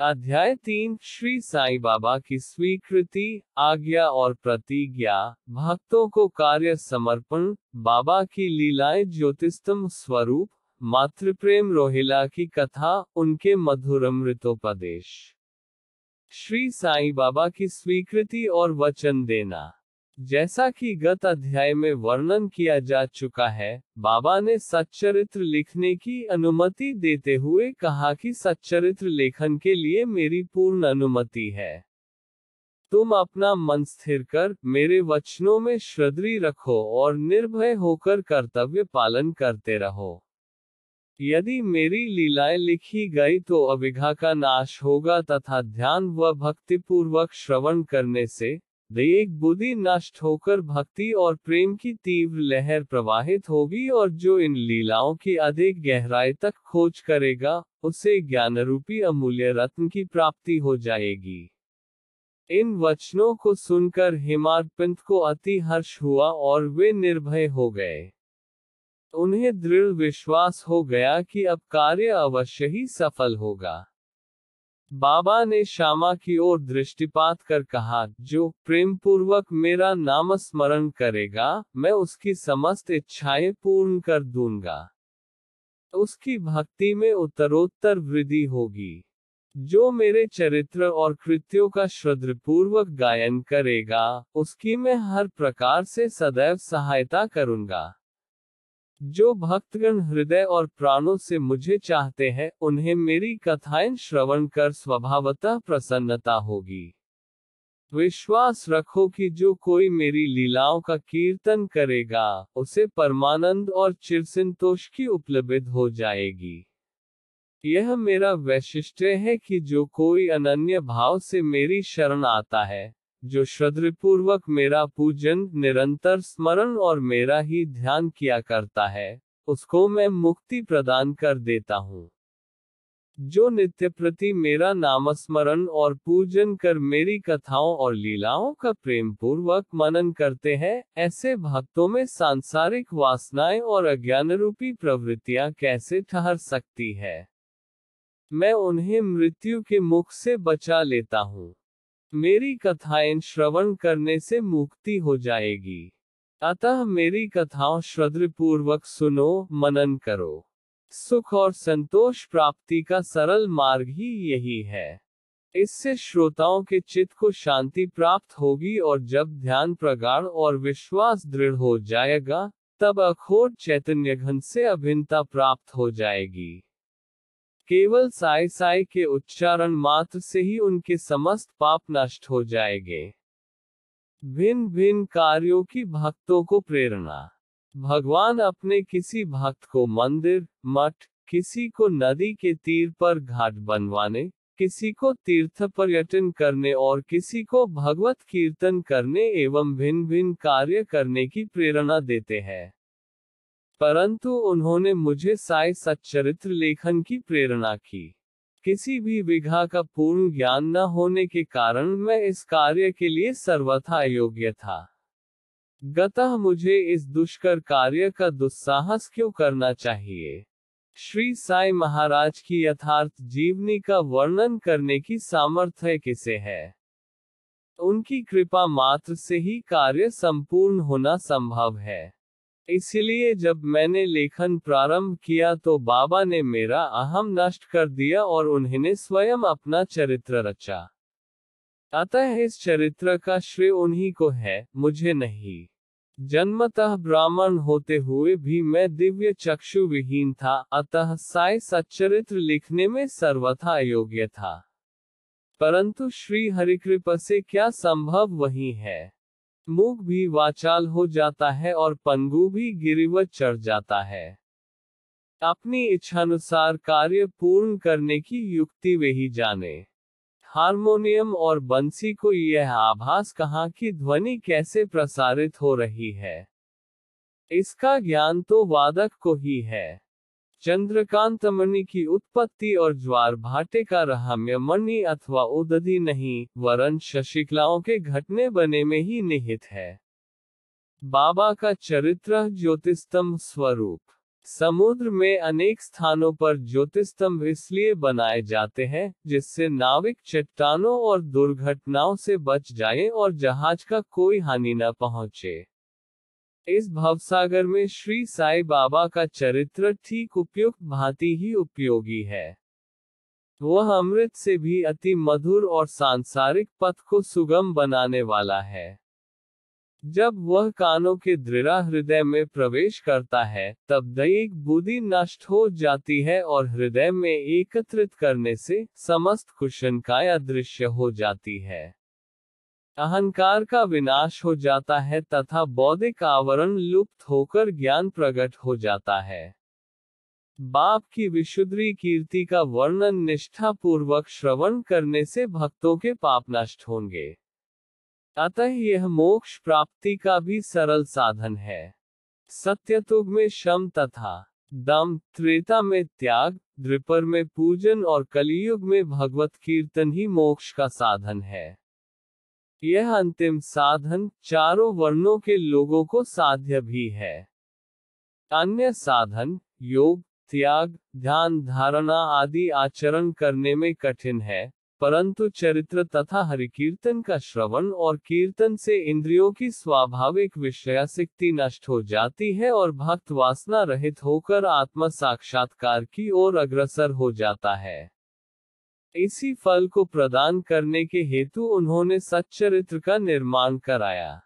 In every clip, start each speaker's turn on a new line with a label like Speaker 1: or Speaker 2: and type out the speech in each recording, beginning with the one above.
Speaker 1: अध्याय तीन, श्री साई बाबा की स्वीकृति, आज्ञा और प्रतिज्ञा, भक्तों को कार्य समर्पण, बाबा की लीलाएँ ज्योतिस्तम स्वरूप, मातृप्रेम रोहिला की कथा, उनके मधुरमृतोपदेश। श्री साईं बाबा की स्वीकृति और वचन देना। जैसा कि गत अध्याय में वर्णन किया जा चुका है, बाबा ने सच्चरित्र लिखने की अनुमति देते हुए कहा कि सच्चरित्र लेखन के लिए मेरी पूर्ण अनुमति है। तुम अपना मन स्थिर कर, मेरे वचनों में श्रद्धी रखो और निर्भय होकर कर्तव्य पालन करते रहो। यदि मेरी लीलाएँ लिखी गई तो अविघा का नाश होगा तथा ध्यान व भक्तिपूर्वक श्रवण करने से एक बुद्धि नष्ट होकर भक्ति और प्रेम की तीव्र लहर प्रवाहित होगी और जो इन लीलाओं की अधिक गहराई तक खोज करेगा, उसे ज्ञान रूपी अमूल्य रत्न की प्राप्ति हो जाएगी। इन वचनों को सुनकर हिमारपंत को अति हर्ष हुआ और वे निर्भय हो गए। उन्हें दृढ़ विश्वास हो गया कि अब कार्य अवश्य ही सफल होगा। बाबा ने श्यामा की ओर दृष्टिपात कर कहा, जो प्रेम पूर्वक मेरा नाम स्मरण करेगा, मैं उसकी समस्त इच्छाएँ पूर्ण कर दूँगा। उसकी भक्ति में उत्तरोत्तर वृद्धि होगी। जो मेरे चरित्र और कृत्यों का श्रद्धापूर्वक गायन करेगा, उसकी मैं हर प्रकार से सदैव सहायता करूँगा। जो भक्तगण हृदय और प्राणों से मुझे चाहते हैं, उन्हें मेरी कथाएँ श्रवण कर स्वभावतः प्रसन्नता होगी। विश्वास रखो कि जो कोई मेरी लीलाओं का कीर्तन करेगा, उसे परमानंद और चिरसंतोष की उपलब्ध हो जाएगी। यह मेरा वैशिष्ट्य है कि जो कोई अनन्य भाव से मेरी शरण आता है जो श्रद्धापूर्वक मेरा पूजन, निरंतर स्मरण और मेरा ही ध्यान किया करता है, उसको मैं मुक्ति प्रदान कर देता हूँ। जो नित्य प्रति मेरा नामस्मरण और पूजन कर मेरी कथाओं और लीलाओं का प्रेम पूर्वक मनन करते हैं, ऐसे भक्तों में सांसारिक वासनाएँ और अज्ञान रूपी प्रवृत्तियाँ कैसे ठहर सकती है? मैं उन्हें मृत्यु के मुख से बचा लेता हूँ। मेरी कथाएँ श्रवण करने से मुक्ति हो जाएगी। अतः मेरी कथाओं श्रद्धापूर्वक सुनो, मनन करो। सुख और संतोष प्राप्ति का सरल मार्ग ही यही है। इससे श्रोताओं के चित्त को शांति प्राप्त होगी और जब ध्यान प्रगाढ़ और विश्वास दृढ़ हो जाएगा, तब अखोट चैतन्य घन से अभिन्नता प्राप्त हो जाएगी। केवल साई साई के उच्चारण मात्र से ही उनके समस्त पाप नष्ट हो जाएँगे। भिन्न भिन्न कार्यों की भक्तों को प्रेरणा। भगवान अपने किसी भक्त को मंदिर, मठ, किसी को नदी के तीर पर घाट बनवाने, किसी को तीर्थ पर्यटन करने और किसी को भगवत कीर्तन करने एवं भिन्न भिन्न कार्य करने की प्रेरणा देते हैं। परंतु उन्होंने मुझे साय सच्चरित्र लेखन की प्रेरणा की। किसी भी विघा का पूर्ण ज्ञान न होने के कारण मैं इस कार्य के लिए सर्वथा योग्य था। गतः मुझे इस दुष्कर कार्य का दुस्साहस क्यों करना चाहिए? श्री साई महाराज की यथार्थ जीवनी का वर्णन करने की सामर्थ्य किसे है? उनकी कृपा मात्र से ही कार्य संपूर्ण होना संभव है। इसलिए जब मैंने लेखन प्रारंभ किया तो बाबा ने मेरा अहम नष्ट कर दिया और उन्होंने स्वयं अपना चरित्र रचा। अतः इस चरित्र का श्रेय उन्हीं को है, मुझे नहीं। जन्मतः ब्राह्मण होते हुए भी मैं दिव्य चक्षु विहीन था, अतः साय सच्चरित्र लिखने में सर्वथा अयोग्य था। परंतु श्री हरिकृपा से क्या संभव वही है? मुख भी वाचाल हो जाता है और पंगु भी गिरिवत चढ़ जाता है। अपनी इच्छानुसार कार्य पूर्ण करने की युक्ति वे ही जाने। हारमोनियम और बंसी को यह आभास कहा कि ध्वनि कैसे प्रसारित हो रही है? इसका ज्ञान तो वादक को ही है। चंद्रकांत मणि की उत्पत्ति और ज्वार भाटे का रहम्य मणि अथवा उदधि नहीं, वरन शशिकलाओं के घटने बने में ही निहित है। बाबा का चरित्र ज्योतिस्तम स्वरूप। समुद्र में अनेक स्थानों पर ज्योतिस्तंभ इसलिए बनाए जाते हैं, जिससे नाविक चट्टानों और दुर्घटनाओं से बच जाएँ और जहाज़ का कोई हानि न पहुँचे। इस भवसागर में श्री साई बाबा का चरित्र ठीक उपयुक्त भांति ही उपयोगी है। वह अमृत से भी अति मधुर और सांसारिक पथ को सुगम बनाने वाला है। जब वह कानों के दृढ़ हृदय में प्रवेश करता है, तब दैहिक बुद्धि नष्ट हो जाती है और हृदय में एकत्रित करने से समस्त कुशन का अदृश्य हो जाती है। अहंकार का विनाश हो जाता है तथा बौद्धिक आवरण लुप्त होकर ज्ञान प्रकट हो जाता है। बाप की विशुद्री कीर्ति का वर्णन निष्ठा पूर्वक श्रवण करने से भक्तों के पाप नष्ट होंगे। अतः यह मोक्ष प्राप्ति का भी सरल साधन है। सत्यतुग में शम तथा दम, त्रेता में त्याग, द्रिपर में पूजन और कलियुग में भगवत कीर्तन ही मोक्ष का साधन है। यह अंतिम साधन चारों वर्णों के लोगों को साध्य भी है। अन्य साधन, योग, त्याग, ध्यान, धारणा आदि आचरण करने में कठिन है, परंतु चरित्र तथा हरिकीर्तन का श्रवण और कीर्तन से इंद्रियों की स्वाभाविक विषयाशक्ति नष्ट हो जाती है और भक्त वासना रहित होकर आत्म साक्षात्कार की ओर अग्रसर हो जाता है। इसी फल को प्रदान करने के हेतु उन्होंने सच्चरित्र का निर्माण कराया।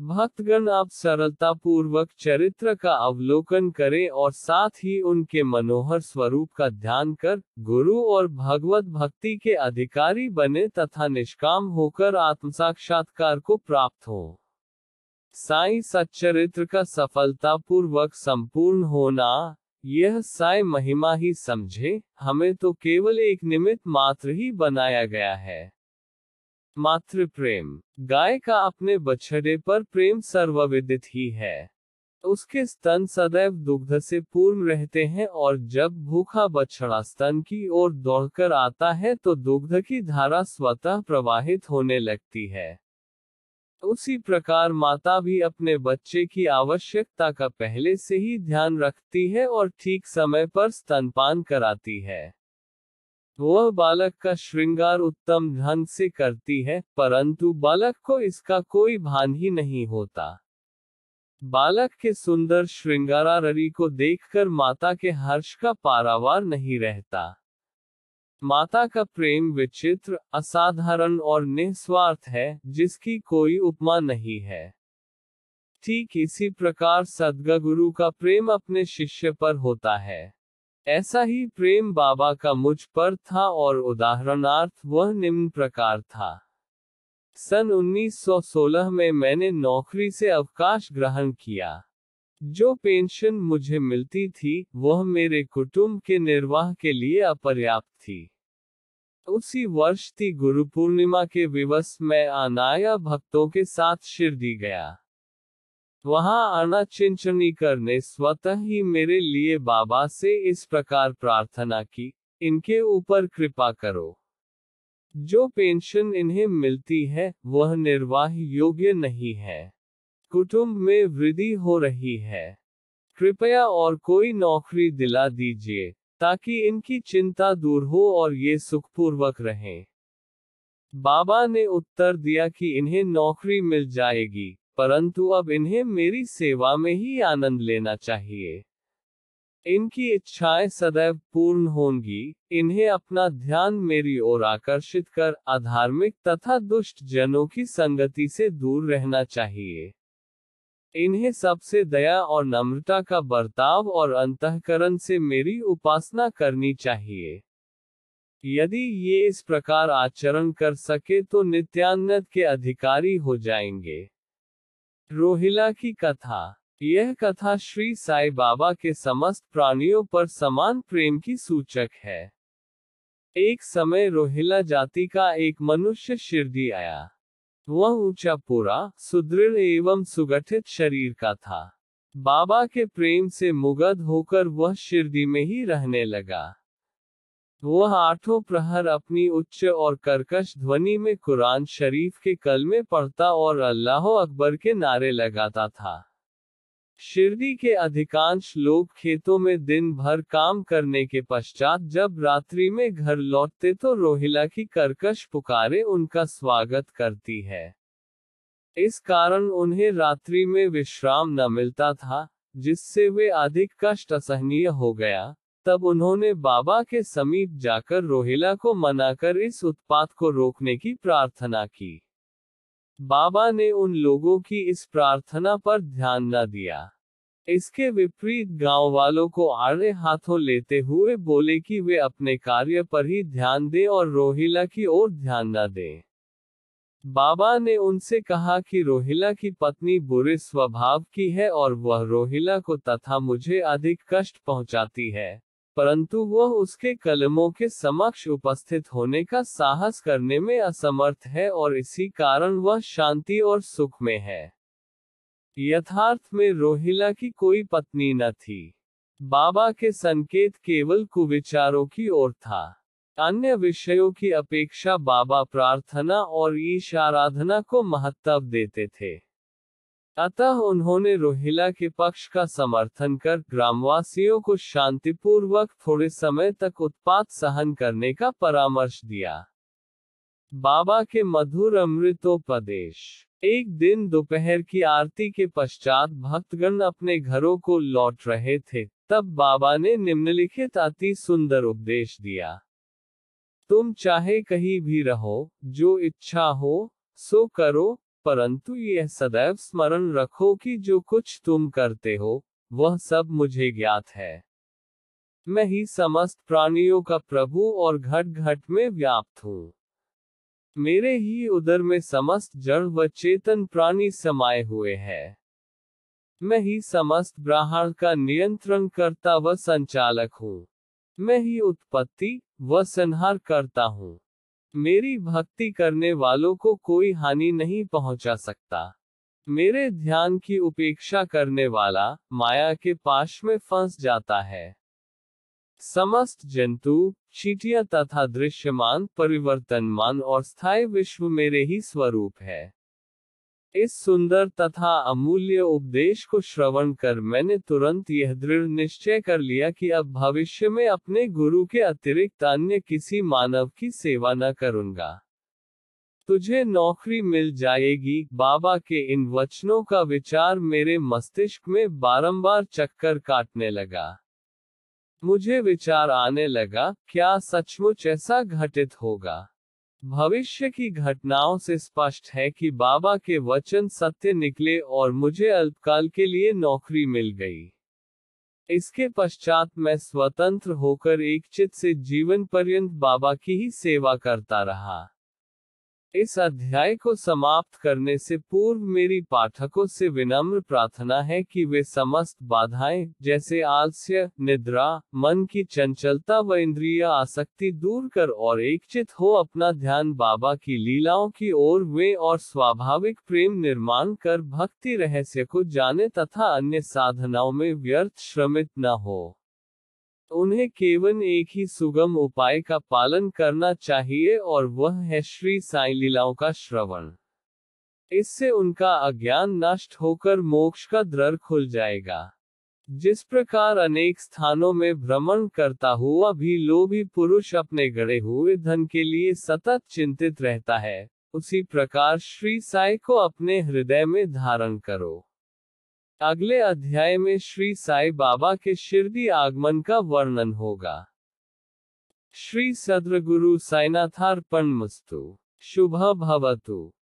Speaker 1: भक्तगण आप सरलता पूर्वक चरित्र का अवलोकन करें और साथ ही उनके मनोहर स्वरूप का ध्यान कर गुरु और भगवत भक्ति के अधिकारी बने तथा निष्काम होकर आत्म साक्षात्कार को प्राप्त हो। साई सच्चरित्र का सफलता पूर्वक संपूर्ण होना यह साय महिमा ही समझे, हमें तो केवल एक निमित्त मात्र ही बनाया गया है। मातृ प्रेम गाय का अपने बछड़े पर प्रेम सर्वविदित ही है। उसके स्तन सदैव दुग्ध से पूर्ण रहते हैं और जब भूखा बछड़ा स्तन की ओर दौड़कर आता है तो दुग्ध की धारा स्वतः प्रवाहित होने लगती है। उसी प्रकार माता भी अपने बच्चे की आवश्यकता का पहले से ही ध्यान रखती है और ठीक समय पर स्तनपान कराती है। वह बालक का श्रृंगार उत्तम ढंग से करती है, परंतु बालक को इसका कोई भान ही नहीं होता। बालक के सुंदर श्रृंगारा श्रृंगारारी को देखकर माता के हर्ष का पारावार नहीं रहता। माता का प्रेम विचित्र, असाधारण और निस्वार्थ है, जिसकी कोई उपमा नहीं है। ठीक इसी प्रकार सदगुरु का प्रेम अपने शिष्य पर होता है। ऐसा ही प्रेम बाबा का मुझ पर था और उदाहरणार्थ वह निम्न प्रकार था। सन 1916 में मैंने नौकरी से अवकाश ग्रहण किया। जो पेंशन मुझे मिलती थी, वह मेरे कुटुंब के निर्वाह के लिए अपर्याप्त थी। उसी वर्ष थी गुरु पूर्णिमा के विवश में अनाया भक्तों के साथ शिरडी गया। वहाँ आना चिंचनी करने स्वतः ही मेरे लिए बाबा से इस प्रकार प्रार्थना की, इनके ऊपर कृपा करो। जो पेंशन इन्हें मिलती है, वह निर्वाह योग्य नहीं है। कुटुंब में वृद्धि हो रही है। कृपया और कोई नौकरी दिला दीजिए। ताकि इनकी चिंता दूर हो और ये सुखपूर्वक रहें। बाबा ने उत्तर दिया कि इन्हें नौकरी मिल जाएगी, परंतु अब इन्हें मेरी सेवा में ही आनंद लेना चाहिए। इनकी इच्छाएँ सदैव पूर्ण होंगी, इन्हें अपना ध्यान मेरी ओर आकर्षित कर, अधार्मिक तथा दुष्ट जनों की संगति से दूर रहना चाहिए। इन्हें सबसे दया और नम्रता का बर्ताव और अंतकरण से मेरी उपासना करनी चाहिए। यदि ये इस प्रकार आचरण कर सके तो नित्यानंद के अधिकारी हो जाएँगे। रोहिला की कथा। यह कथा श्री साई बाबा के समस्त प्राणियों पर समान प्रेम की सूचक है। एक समय रोहिला जाति का एक मनुष्य शिरडी आया। वह ऊँचा पूरा, सुदृढ़ एवं सुगठित शरीर का था। बाबा के प्रेम से मुगध होकर वह शिरडी में ही रहने लगा। वह आठों प्रहर अपनी उच्च और कर्कश ध्वनि में कुरान शरीफ के कलमे पढ़ता और अल्लाह अकबर के नारे लगाता था। शिरडी के अधिकांश लोग खेतों में दिन भर काम करने के पश्चात जब रात्रि में घर लौटते तो रोहिला की करकश पुकारे उनका स्वागत करती है। इस कारण उन्हें रात्रि में विश्राम न मिलता था, जिससे वे अधिक कष्ट असहनीय हो गया। तब उन्होंने बाबा के समीप जाकर रोहिला को मनाकर इस उत्पात को रोकने की प्रार्थना की। बाबा ने उन लोगों की इस प्रार्थना पर ध्यान न दिया। इसके विपरीत गाँव वालों को आड़े हाथों लेते हुए बोले कि वे अपने कार्य पर ही ध्यान दें और रोहिला की ओर ध्यान न दें। बाबा ने उनसे कहा कि रोहिला की पत्नी बुरे स्वभाव की है और वह रोहिला को तथा मुझे अधिक कष्ट पहुंचाती है। परंतु वह उसके कलमों के समक्ष उपस्थित होने का साहस करने में असमर्थ है और इसी कारण वह शांति और सुख में है। यथार्थ में रोहिला की कोई पत्नी न थी। बाबा के संकेत केवल कुविचारों की ओर था। अन्य विषयों की अपेक्षा बाबा प्रार्थना और ईश आराधना को महत्व देते थे। अतः उन्होंने रोहिला के पक्ष का समर्थन कर ग्रामवासियों को शांतिपूर्वक थोड़े समय तक उत्पात सहन करने का परामर्श दिया। बाबा के मधुर अमृतोपदेश। एक दिन दोपहर की आरती के पश्चात भक्तगण अपने घरों को लौट रहे थे, तब बाबा ने निम्नलिखित अति सुंदर उपदेश दिया। तुम चाहे कहीं भी रहो, जो इच्छा हो, सो करो परंतु यह सदैव स्मरण रखो कि जो कुछ तुम करते हो, वह सब मुझे ज्ञात है। मैं ही समस्त प्राणियों का प्रभु और घट घट में व्याप्त हूँ। मेरे ही उदर में समस्त जड़ व चेतन प्राणी समाये हुए हैं। मैं ही समस्त ब्राह्मण का नियंत्रण करता व संचालक हूँ। मैं ही उत्पत्ति व संहार करता हूँ। मेरी भक्ति करने वालों को कोई हानि नहीं पहुँचा सकता। मेरे ध्यान की उपेक्षा करने वाला माया के पाश में फंस जाता है। समस्त जंतु, चीटियाँ तथा दृश्यमान, परिवर्तनमान और स्थायी विश्व मेरे ही स्वरूप है। इस सुंदर तथा अमूल्य उपदेश को श्रवण कर मैंने तुरंत यह दृढ़ निश्चय कर लिया कि अब भविष्य में अपने गुरु के अतिरिक्त अन्य किसी मानव की सेवा न करूँगा। तुझे नौकरी मिल जाएगी। बाबा के इन वचनों का विचार मेरे मस्तिष्क में बारंबार चक्कर काटने लगा। मुझे विचार आने लगा, क्या सचमुच ऐसा घटित होगा? भविष्य की घटनाओं से स्पष्ट है कि बाबा के वचन सत्य निकले और मुझे अल्पकाल के लिए नौकरी मिल गई। इसके पश्चात मैं स्वतंत्र होकर एक चित से जीवन पर्यंत बाबा की ही सेवा करता रहा। इस अध्याय को समाप्त करने से पूर्व मेरी पाठकों से विनम्र प्रार्थना है कि वे समस्त बाधाएँ, जैसे आलस्य, निद्रा, मन की चंचलता व इंद्रिय आसक्ति दूर कर और एकचित हो अपना ध्यान बाबा की लीलाओं की ओर वे और स्वाभाविक प्रेम निर्माण कर भक्ति रहस्य को जाने तथा अन्य साधनाओं में व्यर्थ श्रमित न हो। उन्हें केवल एक ही सुगम उपाय का पालन करना चाहिए और वह है श्री साई लीलाओं का श्रवण। इससे उनका अज्ञान नष्ट होकर मोक्ष का द्वार खुल जाएगा। जिस प्रकार अनेक स्थानों में भ्रमण करता हुआ भी लोभी पुरुष अपने गड़े हुए धन के लिए सतत चिंतित रहता है, उसी प्रकार श्री साई को अपने हृदय में धारण करो। अगले अध्याय में श्री साई बाबा के शिरडी आगमन का वर्णन होगा। श्री सद्र गुरु साइनाथार्पण मस्तु। शुभ भवतु।